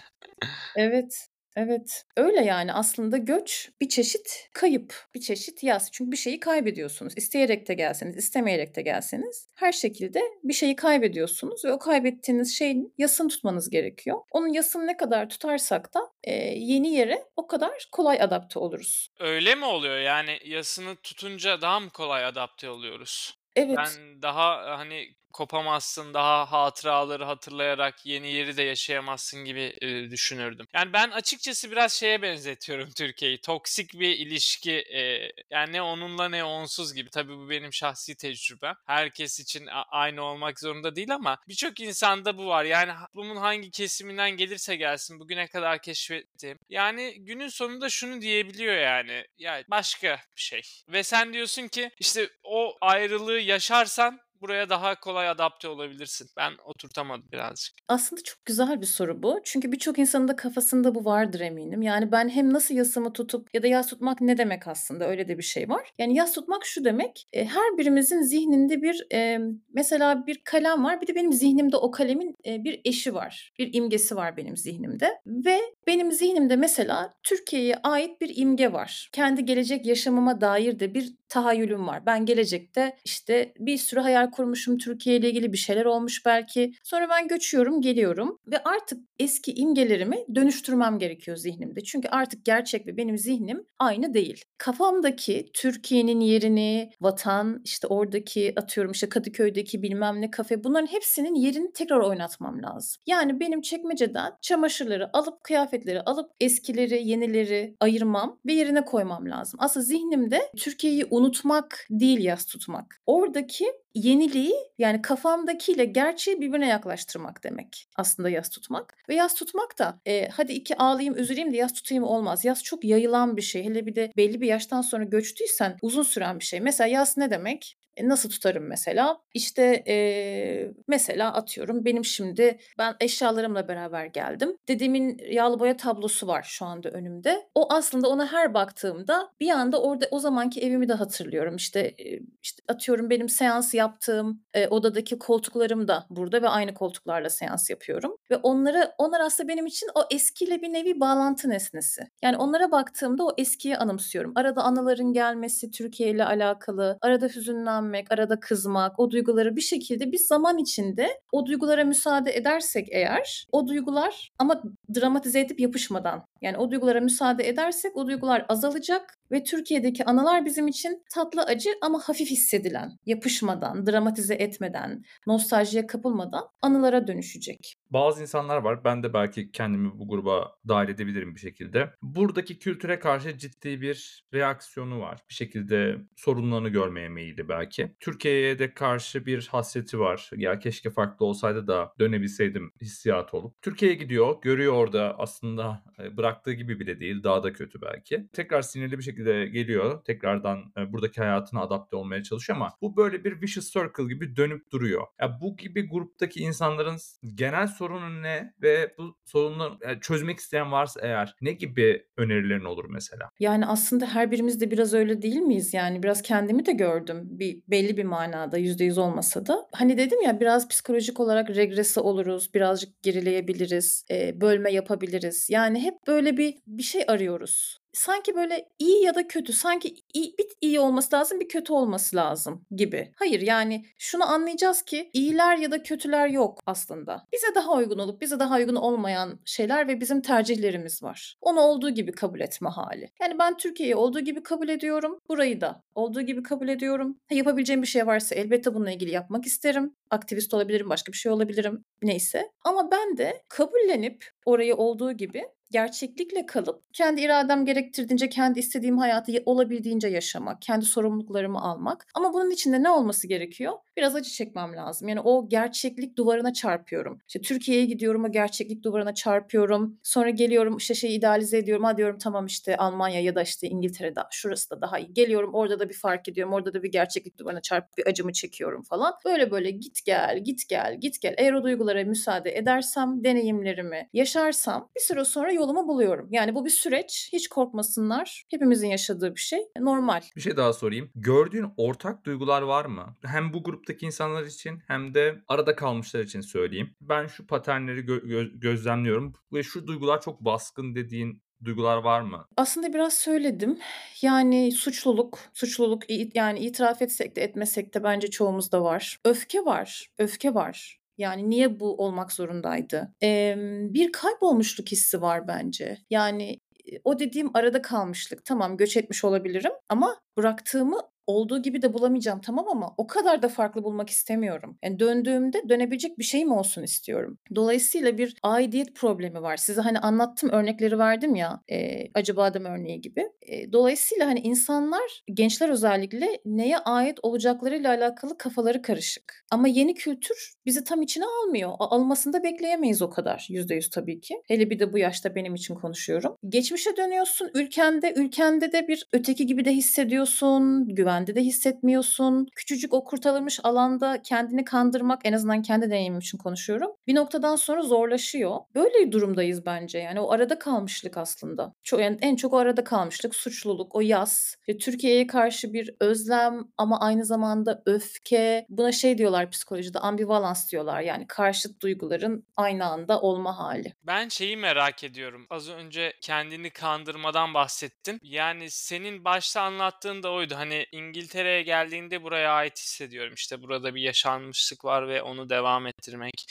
evet. Evet, öyle yani aslında göç bir çeşit kayıp, bir çeşit yas. Çünkü bir şeyi kaybediyorsunuz. İsteyerek de gelseniz, istemeyerek de gelseniz her şekilde bir şeyi kaybediyorsunuz ve o kaybettiğiniz şeyin yasını tutmanız gerekiyor. Onun yasını ne kadar tutarsak da e, yeni yere o kadar kolay adapte oluruz. Öyle mi oluyor? Yani yasını tutunca daha mı kolay adapte oluyoruz? Evet. Ben daha hani kopamazsın, daha hatıraları hatırlayarak yeni yeri de yaşayamazsın gibi e, düşünürdüm. Yani ben açıkçası biraz şeye benzetiyorum *laughs* Türkiye'yi. Toksik bir ilişki e, yani ne onunla ne onsuz gibi. Tabii bu benim şahsi tecrübem. Herkes için aynı olmak zorunda değil ama birçok insanda bu var. Yani toplumun hangi kesiminden gelirse gelsin bugüne kadar keşfettiğim. Yani günün sonunda şunu diyebiliyor yani. Yani başka bir şey. Ve sen diyorsun ki işte o ayrılığı yaşarsan buraya daha kolay adapte olabilirsin? Ben oturtamadım birazcık. Aslında çok güzel bir soru bu. Çünkü birçok insanın da kafasında bu vardır eminim. Yani ben hem nasıl yasımı tutup ya da yas tutmak ne demek aslında öyle de bir şey var. Yani yas tutmak şu demek e, her birimizin zihninde bir e, mesela bir kalem var bir de benim zihnimde o kalemin e, bir eşi var. Bir imgesi var benim zihnimde ve benim zihnimde mesela Türkiye'ye ait bir imge var. Kendi gelecek yaşamıma dair de bir tahayyülüm var. Ben gelecekte işte bir sürü hayal kurmuşum. Türkiye ile ilgili bir şeyler olmuş belki. Sonra ben göçüyorum, geliyorum ve artık eski imgelerimi dönüştürmem gerekiyor zihnimde. Çünkü artık gerçek ve benim zihnim aynı değil. Kafamdaki Türkiye'nin yerini, vatan, işte oradaki atıyorum işte Kadıköy'deki bilmem ne kafe bunların hepsinin yerini tekrar oynatmam lazım. Yani benim çekmeceden çamaşırları alıp kıyafetleri alıp eskileri, yenileri ayırmam ve yerine koymam lazım. Aslında zihnimde Türkiye'yi unutmak değil yas tutmak. Oradaki yeniliği yani kafamdakiyle gerçeği birbirine yaklaştırmak demek aslında yas tutmak. Ve yas tutmak da e, hadi iki ağlayayım üzüleyim de yas tutayım olmaz. Yas çok yayılan bir şey. Hele bir de belli bir yaştan sonra göçtüysen uzun süren bir şey. Mesela yas ne demek? E, nasıl tutarım mesela? İşte e, mesela atıyorum benim şimdi ben eşyalarımla beraber geldim. Dedemin yağlı boya tablosu var şu anda önümde. O aslında ona her baktığımda bir anda orada o zamanki evimi de hatırlıyorum. İşte, e, işte atıyorum benim seans yaptığım e, odadaki koltuklarım da burada ve aynı koltuklarla seans yapıyorum. Ve onlara onlar aslında benim için o eskiyle bir nevi bağlantı nesnesi. Yani onlara baktığımda o eskiyi anımsıyorum. Arada anıların gelmesi Türkiye ile alakalı, arada hüzünlenme öfkelenmek, arada kızmak, o duyguları bir şekilde biz zaman içinde o duygulara müsaade edersek eğer o duygular ama dramatize edip yapışmadan yani o duygulara müsaade edersek o duygular azalacak ve Türkiye'deki anılar bizim için tatlı acı ama hafif hissedilen, yapışmadan, dramatize etmeden, nostaljiye kapılmadan anılara dönüşecek. Bazı insanlar var. Ben de belki kendimi bu gruba dahil edebilirim bir şekilde. Buradaki kültüre karşı ciddi bir reaksiyonu var. Bir şekilde sorunlarını görmeye meyilli belki. Türkiye'ye de karşı bir hasreti var. Ya keşke farklı olsaydı da dönebilseydim hissiyatı olup. Türkiye'ye gidiyor, görüyor orada aslında e, bıraktığı gibi bile değil. Daha da kötü belki. Tekrar sinirli bir şekilde geliyor. Tekrardan e, buradaki hayatına adapte olmaya çalışıyor ama bu böyle bir vicious circle gibi dönüp duruyor. Ya bu gibi gruptaki insanların genel sorunu ne ve bu sorunları çözmek isteyen varsa eğer ne gibi önerilerin olur mesela? Yani aslında her birimiz de biraz öyle değil miyiz? Yani biraz kendimi de gördüm. Bir belli bir manada yüzde yüz olmasa da. Hani dedim ya biraz psikolojik olarak regrese oluruz. Birazcık gerileyebiliriz. Bölme yapabiliriz. Yani hep böyle bir bir şey arıyoruz sanki böyle iyi ya da kötü, sanki iyi, bir iyi olması lazım, bir kötü olması lazım gibi. Hayır yani şunu anlayacağız ki iyiler ya da kötüler yok aslında. Bize daha uygun olup bize daha uygun olmayan şeyler ve bizim tercihlerimiz var. Onu olduğu gibi kabul etme hali. Yani ben Türkiye'yi olduğu gibi kabul ediyorum. Burayı da olduğu gibi kabul ediyorum. Ha, yapabileceğim bir şey varsa elbette bununla ilgili yapmak isterim. Aktivist olabilirim, başka bir şey olabilirim. Neyse. Ama ben de kabullenip orayı olduğu gibi gerçeklikle kalıp kendi iradem gerektirdiğince kendi istediğim hayatı olabildiğince yaşamak, kendi sorumluluklarımı almak. Ama bunun için de ne olması gerekiyor? Biraz acı çekmem lazım. Yani o gerçeklik duvarına çarpıyorum. İşte Türkiye'ye gidiyorum o gerçeklik duvarına çarpıyorum. Sonra geliyorum işte şeyi idealize ediyorum. Ha diyorum tamam işte Almanya ya da işte İngiltere'de şurası da daha iyi. Geliyorum orada da bir fark ediyorum. Orada da bir gerçeklik duvarına çarpıp bir acımı çekiyorum falan. Böyle böyle git gel git gel git gel. Eğer o duygulara müsaade edersem deneyimlerimi yaşarsam bir süre sonra yolumu buluyorum. Yani bu bir süreç. Hiç korkmasınlar. Hepimizin yaşadığı bir şey. Normal. Bir şey daha sorayım. Gördüğün ortak duygular var mı? Hem bu gruptaki insanlar için hem de arada kalmışlar için söyleyeyim. Ben şu paternleri gö- gö- gözlemliyorum ve şu duygular çok baskın dediğin duygular var mı? Aslında biraz söyledim. Yani suçluluk, suçluluk yani itiraf etsek de etmesek de bence çoğumuzda var. Öfke var, öfke var. Yani niye bu olmak zorundaydı? Eee, bir kaybolmuşluk hissi var bence. Yani o dediğim arada kalmışlık. Tamam göç etmiş olabilirim ama bıraktığımı olduğu gibi de bulamayacağım tamam ama o kadar da farklı bulmak istemiyorum. Yani döndüğümde dönebilecek bir şeyim olsun istiyorum. Dolayısıyla bir aidiyet problemi var. Size hani anlattım örnekleri verdim ya e, acı badem örneği gibi. E, dolayısıyla hani insanlar gençler özellikle neye ait olacaklarıyla alakalı kafaları karışık. Ama yeni kültür bizi tam içine almıyor. Almasını da bekleyemeyiz o kadar. Yüzde yüz tabii ki. Hele bir de bu yaşta benim için konuşuyorum. Geçmişe dönüyorsun. Ülkende, ülkende de bir öteki gibi de hissediyorsun. Güven güvende de hissetmiyorsun. Küçücük o kurtarılmış alanda kendini kandırmak en azından kendi deneyimim için konuşuyorum. Bir noktadan sonra zorlaşıyor. Böyle durumdayız bence. Yani o arada kalmışlık aslında. Çok, yani en çok o arada kalmışlık, suçluluk, o yas. Türkiye'ye karşı bir özlem ama aynı zamanda öfke. Buna şey diyorlar psikolojide ambivalans diyorlar. Yani karşıt duyguların aynı anda olma hali. Ben şeyi merak ediyorum. Az önce kendini kandırmadan bahsettin. Yani senin başta anlattığın da oydu. Hani İngiltere'ye geldiğinde buraya ait hissediyorum. İşte burada bir yaşanmışlık var ve onu devam ettirmek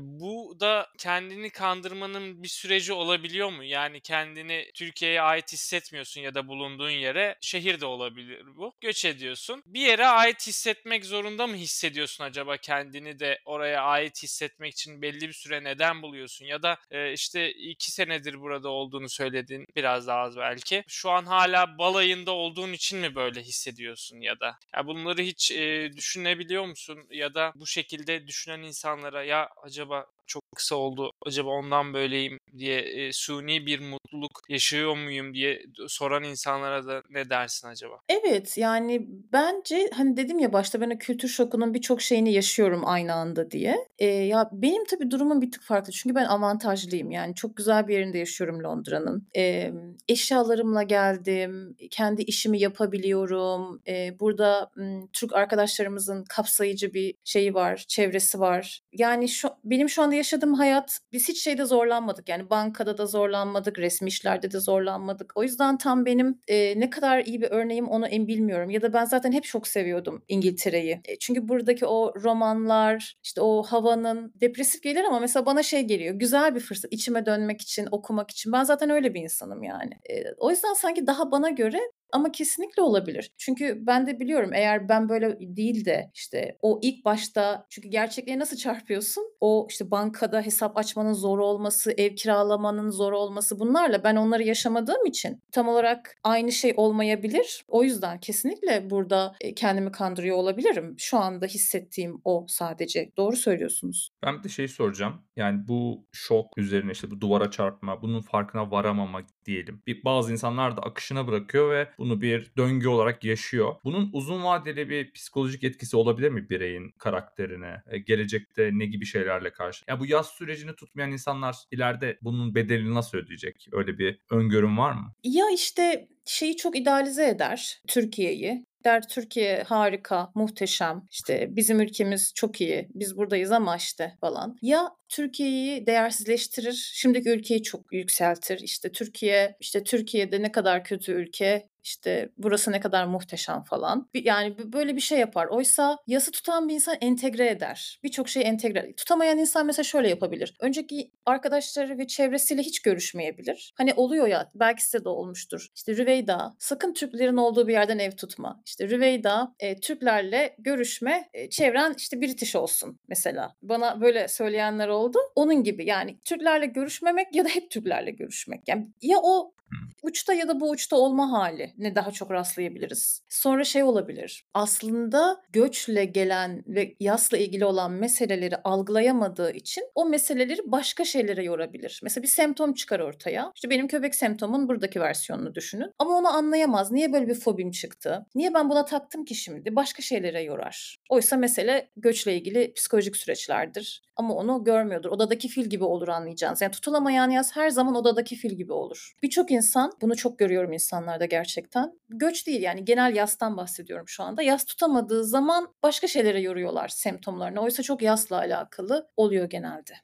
bu da kendini kandırmanın bir süreci olabiliyor mu? Yani kendini Türkiye'ye ait hissetmiyorsun ya da bulunduğun yere. Şehir de olabilir bu. Göç ediyorsun. Bir yere ait hissetmek zorunda mı hissediyorsun acaba kendini de oraya ait hissetmek için belli bir süre neden buluyorsun? Ya da e, işte iki senedir burada olduğunu söyledin biraz daha az belki. Şu an hala balayında olduğun için mi böyle hissediyorsun ya da? Ya bunları hiç e, düşünebiliyor musun? Ya da bu şekilde düşünen insanlara ya acaba çok kısa oldu. Acaba ondan böyleyim diye e, suni bir mutluluk yaşıyor muyum diye soran insanlara da ne dersin acaba? Evet, yani bence hani dedim ya başta ben o kültür şokunun birçok şeyini yaşıyorum aynı anda diye. Eee, ya benim tabii durumum bir tık farklı çünkü ben avantajlıyım. Yani çok güzel bir yerinde yaşıyorum Londra'nın. Emm, eşyalarımla geldim, kendi işimi yapabiliyorum. Eee, burada ımm, Türk arkadaşlarımızın kapsayıcı bir şeyi var, çevresi var. Yani şu benim şu anda yaşadığım hayat biz hiç şeyde zorlanmadık. Yani bankada da zorlanmadık, resmi işlerde de zorlanmadık. O yüzden tam benim eee, ne kadar iyi bir örneğim onu en bilmiyorum. Ya da ben zaten hep çok seviyordum İngiltere'yi. E, çünkü buradaki o romanlar, işte o havanın depresif gelir ama mesela bana şey geliyor. Güzel bir fırsat içime dönmek için, okumak için. Ben zaten öyle bir insanım yani. Eee, o yüzden sanki daha bana göre ama kesinlikle olabilir. Çünkü ben de biliyorum eğer ben böyle değil de işte o ilk başta çünkü gerçekliğe nasıl çarpıyorsun? O işte bankada hesap açmanın zor olması, ev kiralamanın zor olması bunlarla ben onları yaşamadığım için tam olarak aynı şey olmayabilir. O yüzden kesinlikle burada e, kendimi kandırıyor olabilirim. Şu anda hissettiğim o sadece. Doğru söylüyorsunuz. Ben bir de şey soracağım. Yani bu şok üzerine işte bu duvara çarpma, bunun farkına varamamak diyelim. Bir, bazı insanlar da akışına bırakıyor ve bunu bir döngü olarak yaşıyor. Bunun uzun vadeli bir psikolojik etkisi olabilir mi bireyin karakterine? E, gelecekte ne gibi şeylerle karşı? Ya bu yaz sürecini tutmayan insanlar ileride bunun bedelini nasıl ödeyecek? Öyle bir öngörüm var mı? Ya işte şeyi çok idealize eder Türkiye'yi. Der Türkiye harika, muhteşem. İşte bizim ülkemiz çok iyi. Biz buradayız ama işte falan. Ya Türkiye'yi değersizleştirir. Şimdiki ülkeyi çok yükseltir. İşte Türkiye, işte Türkiye'de ne kadar kötü ülke, işte burası ne kadar muhteşem falan. Yani böyle bir şey yapar. Oysa yası tutan bir insan entegre eder. Birçok şey entegre. Tutamayan insan mesela şöyle yapabilir. Önceki arkadaşları ve çevresiyle hiç görüşmeyebilir. Hani oluyor ya belki size de olmuştur. İşte Rüveyda sakın Türklerin olduğu bir yerden ev tutma. İşte Rüveyda e, Türklerle görüşme e, çevren işte British olsun mesela. Bana böyle söyleyenler oldu. Onun gibi yani Türklerle görüşmemek ya da hep Türklerle görüşmek. Yani ya o uçta ya da bu uçta olma hali ne daha çok rastlayabiliriz. Sonra şey olabilir. Aslında göçle gelen ve yasla ilgili olan meseleleri algılayamadığı için o meseleleri başka şeylere yorabilir. Mesela bir semptom çıkar ortaya. İşte benim köpek semptomun buradaki versiyonunu düşünün. Ama onu anlayamaz. Niye böyle bir fobim çıktı? Niye ben buna taktım ki şimdi? Başka şeylere yorar. Oysa mesele göçle ilgili psikolojik süreçlerdir. Ama onu görmüyordur. Odadaki fil gibi olur anlayacağınız. Yani tutulamayan yaz her zaman odadaki fil gibi olur. Birçok insan, bunu çok görüyorum insanlarda gerçekten. Göç değil yani genel yastan bahsediyorum şu anda. Yas tutamadığı zaman başka şeylere yoruyorlar semptomlarını. Oysa çok yasla alakalı oluyor genelde.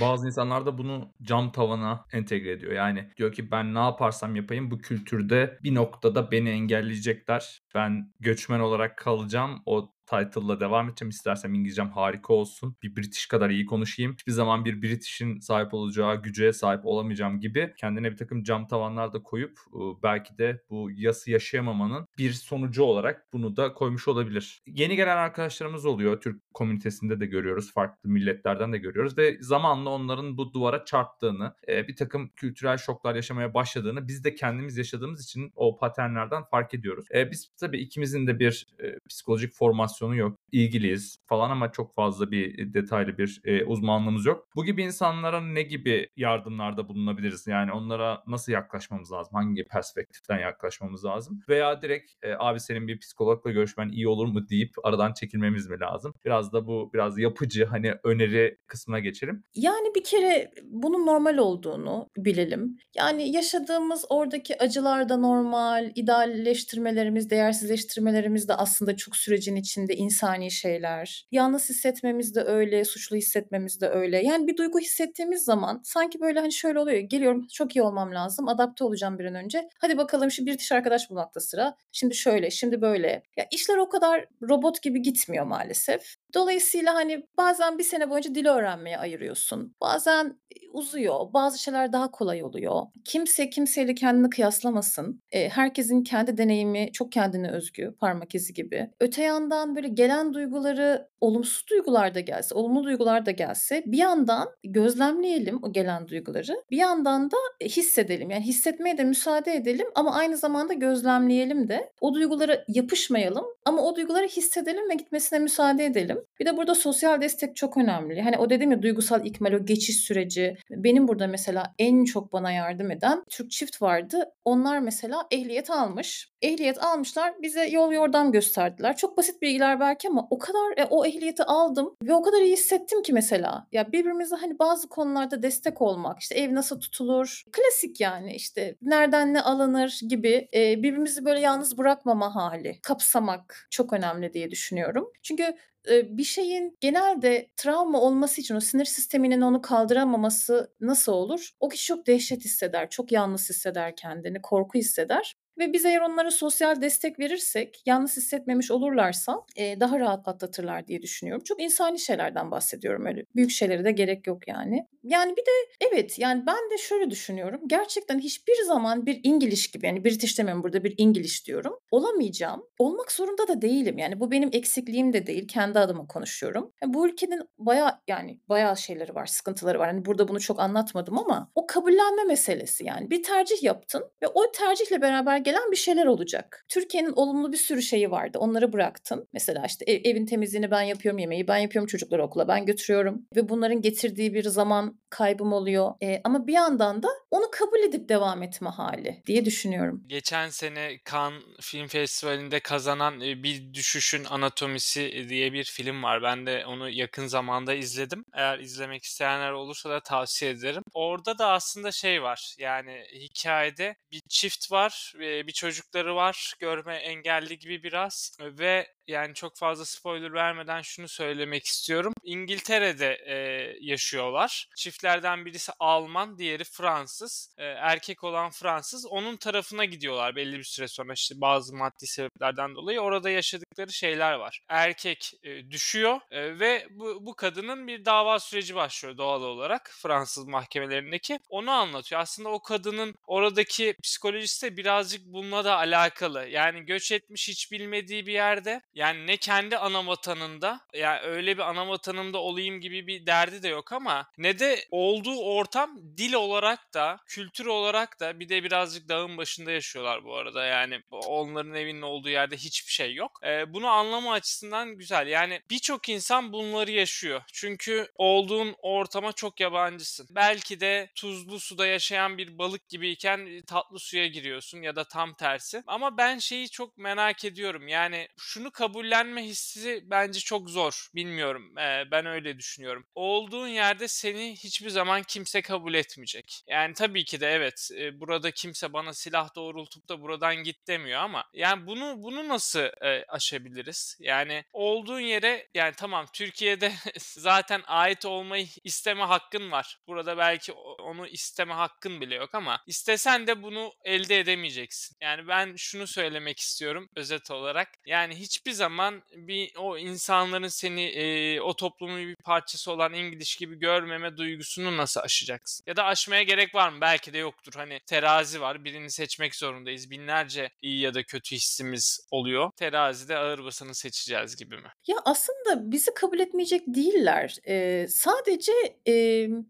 Bazı insanlar da bunu cam tavana entegre ediyor. Yani diyor ki ben ne yaparsam yapayım bu kültürde bir noktada beni engelleyecekler. Ben göçmen olarak kalacağım. O title'la devam edeceğim. İstersem İngilizcem harika olsun. Bir British kadar iyi konuşayım. Hiçbir zaman bir British'in sahip olacağı güce sahip olamayacağım gibi kendine bir takım cam tavanlar da koyup belki de bu yası yaşayamamanın bir sonucu olarak bunu da koymuş olabilir. Yeni gelen arkadaşlarımız oluyor. Türk komünitesinde de görüyoruz. Farklı milletlerden de görüyoruz ve zamanla onların bu duvara çarptığını, bir takım kültürel şoklar yaşamaya başladığını biz de kendimiz yaşadığımız için o paternlerden fark ediyoruz. Biz tabii ikimizin de bir psikolojik formasyon formasyonu yok. İlgiliyiz falan ama çok fazla bir e, detaylı bir e, uzmanlığımız yok. Bu gibi insanlara ne gibi yardımlarda bulunabiliriz? Yani onlara nasıl yaklaşmamız lazım? Hangi perspektiften yaklaşmamız lazım? Veya direkt e, abi senin bir psikologla görüşmen iyi olur mu deyip aradan çekilmemiz mi lazım? Biraz da bu biraz yapıcı hani öneri kısmına geçelim. Yani bir kere bunun normal olduğunu bilelim. Yani yaşadığımız oradaki acılar da normal, idealleştirmelerimiz, değersizleştirmelerimiz de aslında çok sürecin içinde de insani şeyler. Yalnız hissetmemiz de öyle, suçlu hissetmemiz de öyle. Yani bir duygu hissettiğimiz zaman sanki böyle hani şöyle oluyor. Geliyorum çok iyi olmam lazım. Adapte olacağım bir an önce. Hadi bakalım şimdi bir diş arkadaş bulmakta sıra. Şimdi şöyle, şimdi böyle. Ya işler o kadar robot gibi gitmiyor maalesef. Dolayısıyla hani bazen bir sene boyunca dil öğrenmeye ayırıyorsun. Bazen uzuyor. Bazı şeyler daha kolay oluyor. Kimse kimseyle kendini kıyaslamasın. E, herkesin kendi deneyimi çok kendine özgü. Parmak izi gibi. Öte yandan böyle gelen duyguları olumsuz duygular da gelse, olumlu duygular da gelse bir yandan gözlemleyelim o gelen duyguları. Bir yandan da hissedelim. Yani hissetmeye de müsaade edelim ama aynı zamanda gözlemleyelim de. O duygulara yapışmayalım ama o duyguları hissedelim ve gitmesine müsaade edelim. Bir de burada sosyal destek çok önemli. Hani o dedim ya duygusal ikmal, o geçiş süreci. Benim burada mesela en çok bana yardım eden Türk çift vardı. Onlar mesela ehliyet almış. Ehliyet almışlar bize yol yordam gösterdiler. Çok basit bilgiler belki ama o kadar e, o ehliyeti aldım ve o kadar iyi hissettim ki mesela. Ya birbirimize hani bazı konularda destek olmak, işte ev nasıl tutulur, klasik yani işte nereden ne alınır gibi e, birbirimizi böyle yalnız bırakmama hali, kapsamak çok önemli diye düşünüyorum. Çünkü bir şeyin genelde travma olması için o sinir sisteminin onu kaldıramaması nasıl olur? O kişi çok dehşet hisseder, çok yalnız hisseder kendini, korku hisseder. Ve biz eğer onlara sosyal destek verirsek, yalnız hissetmemiş olurlarsa e, daha rahat atlatırlar diye düşünüyorum. Çok insani şeylerden bahsediyorum öyle. Büyük şeylere de gerek yok yani. Yani bir de evet yani ben de şöyle düşünüyorum. Gerçekten hiçbir zaman bir İngiliz gibi yani British demiyorum burada bir İngiliz diyorum. Olamayacağım. Olmak zorunda da değilim. Yani bu benim eksikliğim de değil. Kendi adıma konuşuyorum. Yani bu ülkenin baya yani bayağı şeyleri var, sıkıntıları var. Hani burada bunu çok anlatmadım ama o kabullenme meselesi yani. Bir tercih yaptın ve o tercihle beraber gelen bir şeyler olacak. Türkiye'nin olumlu bir sürü şeyi vardı. Onları bıraktın. Mesela işte ev, evin temizliğini ben yapıyorum, yemeği ben yapıyorum, çocukları okula ben götürüyorum. Ve bunların getirdiği bir zaman kaybım oluyor. E, ama bir yandan da onu kabul edip devam etme hali diye düşünüyorum. Geçen sene Cannes Film Festivali'nde kazanan Bir Düşüşün Anatomisi diye bir film var. Ben de onu yakın zamanda izledim. Eğer izlemek isteyenler olursa da tavsiye ederim. Orada da aslında şey var. Yani hikayede bir çift var. E, bir çocukları var. Görme engelli gibi biraz ve yani çok fazla spoiler vermeden şunu söylemek istiyorum. İngiltere'de e, yaşıyorlar. Çiftlerden birisi Alman, diğeri Fransız. E, erkek olan Fransız. Onun tarafına gidiyorlar belli bir süre sonra işte bazı maddi sebeplerden dolayı. Orada yaşadıkları şeyler var. Erkek e, düşüyor e, ve bu, bu kadının bir dava süreci başlıyor doğal olarak Fransız mahkemelerindeki. Onu anlatıyor. Aslında o kadının oradaki psikolojisi de birazcık bununla da alakalı. Yani göç etmiş hiç bilmediği bir yerde yani ne kendi ana vatanında yani öyle bir ana vatanımda olayım gibi bir derdi de yok ama ne de olduğu ortam dil olarak da kültür olarak da bir de birazcık dağın başında yaşıyorlar bu arada. Yani onların evinin olduğu yerde hiçbir şey yok. Ee, bunu anlama açısından güzel. Yani birçok insan bunları yaşıyor. Çünkü olduğun ortama çok yabancısın. Belki de tuzlu suda yaşayan bir balık gibiyken tatlı suya giriyorsun ya da tam tersi. Ama ben şeyi çok merak ediyorum. Yani şunu kabul kabullenme hissi bence çok zor. Bilmiyorum. Ee, ben öyle düşünüyorum. Olduğun yerde seni hiçbir zaman kimse kabul etmeyecek. Yani tabii ki de evet e, burada kimse bana silah doğrultup da buradan git demiyor ama yani bunu bunu nasıl e, aşabiliriz? Yani olduğun yere yani tamam Türkiye'de *laughs* zaten ait olmayı isteme hakkın var. Burada belki onu isteme hakkın bile yok ama istesen de bunu elde edemeyeceksin. Yani ben şunu söylemek istiyorum özet olarak. Yani hiçbir zaman bir o insanların seni e, o toplumun bir parçası olan İngiliz gibi görmeme duygusunu nasıl aşacaksın? Ya da aşmaya gerek var mı? Belki de yoktur. Hani terazi var. Birini seçmek zorundayız. Binlerce iyi ya da kötü hissimiz oluyor. Terazide ağır basanı seçeceğiz gibi mi? Ya aslında bizi kabul etmeyecek değiller. Ee, sadece e,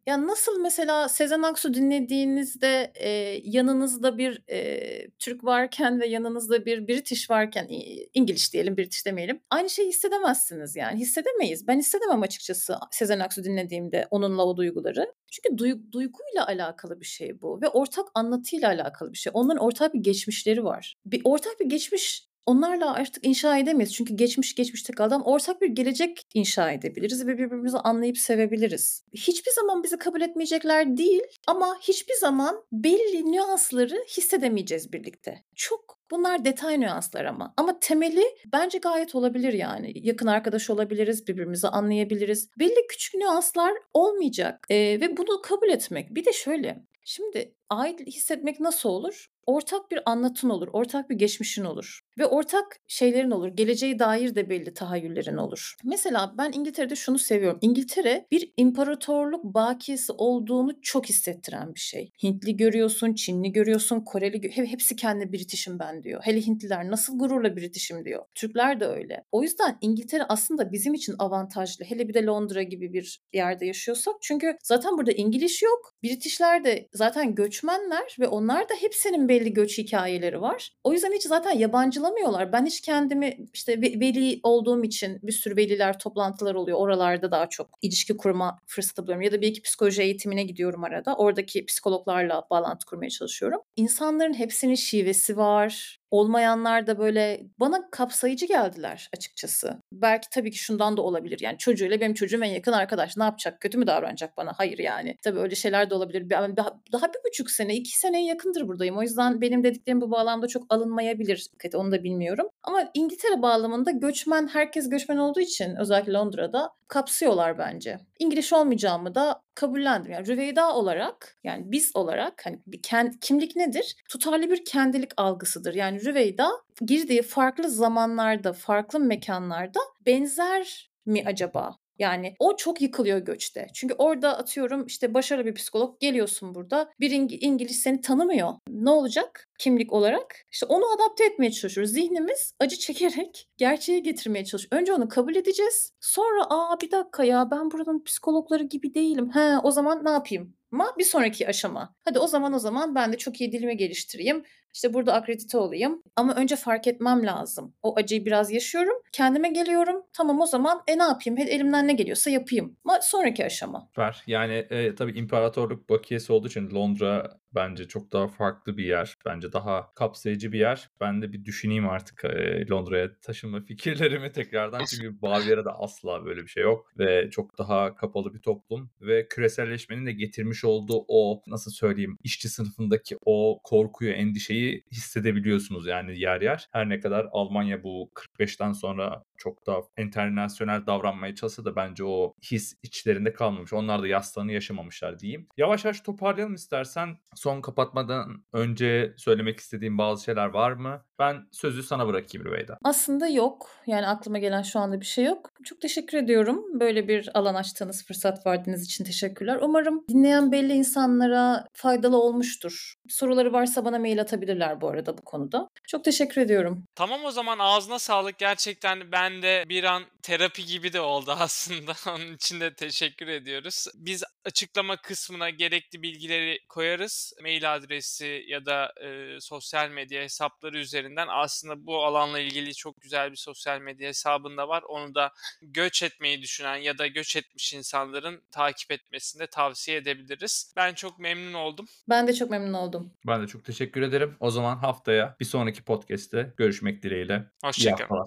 ya nasıl mesela Sezen Aksu dinlediğinizde e, yanınızda bir e, Türk varken ve yanınızda bir British varken İngiliz diyelim British demeyelim. Aynı şeyi hissedemezsiniz yani. Hissedemeyiz. Ben hissedemem açıkçası Sezen Aksu dinlediğimde onunla o duyguları. Çünkü duy- duyguyla alakalı bir şey bu ve ortak anlatıyla alakalı bir şey. Onların ortak bir geçmişleri var. Bir ortak bir geçmiş onlarla artık inşa edemeyiz. Çünkü geçmiş geçmişte kaldı ama ortak bir gelecek inşa edebiliriz ve birbirimizi anlayıp sevebiliriz. Hiçbir zaman bizi kabul etmeyecekler değil ama hiçbir zaman belli nüansları hissedemeyeceğiz birlikte. Çok Bunlar detay nüanslar ama. Ama temeli bence gayet olabilir yani. Yakın arkadaş olabiliriz, birbirimizi anlayabiliriz. Belli küçük nüanslar olmayacak ee, ve bunu kabul etmek. Bir de şöyle, şimdi ait hissetmek nasıl olur? Ortak bir anlatın olur, ortak bir geçmişin olur. Ve ortak şeylerin olur. Geleceğe dair de belli tahayyüllerin olur. Mesela ben İngiltere'de şunu seviyorum. İngiltere bir imparatorluk bakiyesi olduğunu çok hissettiren bir şey. Hintli görüyorsun, Çinli görüyorsun, Koreli gö- hepsi kendi British'im ben diyor. Hele Hintliler nasıl gururla British'im diyor. Türkler de öyle. O yüzden İngiltere aslında bizim için avantajlı. Hele bir de Londra gibi bir yerde yaşıyorsak. Çünkü zaten burada İngiliz yok. Britishler de zaten göçmenler ve onlar da hepsinin belli göç hikayeleri var. O yüzden hiç zaten yabancılamıyorlar. Ben hiç kendimi işte ve- veli olduğum için bir sürü veliler toplantılar oluyor. Oralarda daha çok ilişki kurma fırsatı buluyorum. Ya da bir iki psikoloji eğitimine gidiyorum arada. Oradaki psikologlarla bağlantı kurmaya çalışıyorum. İnsanların hepsinin şivesi var. Olmayanlar da böyle bana kapsayıcı geldiler açıkçası. Belki tabii ki şundan da olabilir. Yani çocuğuyla benim çocuğum en yakın arkadaş. Ne yapacak? Kötü mü davranacak bana? Hayır yani. Tabii öyle şeyler de olabilir. Daha, bir buçuk sene, iki seneye yakındır buradayım. O yüzden benim dediklerim bu bağlamda çok alınmayabilir. Onu da bilmiyorum. Ama İngiltere bağlamında göçmen, herkes göçmen olduğu için özellikle Londra'da kapsıyorlar bence. İngiliz olmayacağımı da kabullendim. Yani Rüveyda olarak yani biz olarak hani bir kend, kimlik nedir? Tutarlı bir kendilik algısıdır. Yani Rüveyda girdiği farklı zamanlarda, farklı mekanlarda benzer mi acaba? Yani o çok yıkılıyor göçte. Çünkü orada atıyorum işte başarılı bir psikolog geliyorsun burada. Bir İng- İngiliz seni tanımıyor. Ne olacak kimlik olarak? İşte onu adapte etmeye çalışıyoruz. Zihnimiz acı çekerek *laughs* gerçeğe getirmeye çalışıyor. Önce onu kabul edeceğiz. Sonra aa bir dakika ya ben buranın psikologları gibi değilim. He o zaman ne yapayım? Ama bir sonraki aşama. Hadi o zaman o zaman ben de çok iyi dilimi geliştireyim. İşte burada akredite olayım. Ama önce fark etmem lazım. O acıyı biraz yaşıyorum. Kendime geliyorum. Tamam o zaman e ne yapayım? Elimden ne geliyorsa yapayım. Ama sonraki aşama. Süper. Yani e, tabii imparatorluk bakiyesi olduğu için Londra bence çok daha farklı bir yer. Bence daha kapsayıcı bir yer. Ben de bir düşüneyim artık e, Londra'ya taşınma *laughs* fikirlerimi tekrardan. Çünkü Bavyera'da asla böyle bir şey yok. Ve çok daha kapalı bir toplum. Ve küreselleşmenin de getirmiş olduğu o nasıl söyleyeyim işçi sınıfındaki o korkuyu, endişeyi hissedebiliyorsunuz yani yer yer. Her ne kadar Almanya bu 45'ten sonra çok daha internasyonel davranmaya çalışsa da bence o his içlerinde kalmamış. Onlar da yastığını yaşamamışlar diyeyim. Yavaş yavaş toparlayalım istersen. Son kapatmadan önce söylemek istediğim bazı şeyler var mı? Ben sözü sana bırakayım Rüveyda. Aslında yok. Yani aklıma gelen şu anda bir şey yok. Çok teşekkür ediyorum. Böyle bir alan açtığınız, fırsat verdiğiniz için teşekkürler. Umarım dinleyen belli insanlara faydalı olmuştur. Soruları varsa bana mail atabilirler bu arada bu konuda. Çok teşekkür ediyorum. Tamam o zaman ağzına sağlık. Gerçekten ben de bir an terapi gibi de oldu *laughs* aslında. Onun için de teşekkür ediyoruz. Biz açıklama kısmına gerekli bilgileri koyarız. Mail adresi ya da e, sosyal medya hesapları üzerinden aslında bu alanla ilgili çok güzel bir sosyal medya hesabında var. Onu da göç etmeyi düşünen ya da göç etmiş insanların takip etmesini de tavsiye edebiliriz. Ben çok memnun oldum. Ben de çok memnun oldum. Ben de çok teşekkür ederim. O zaman haftaya bir sonraki podcast'te görüşmek dileğiyle. Hoşçakalın.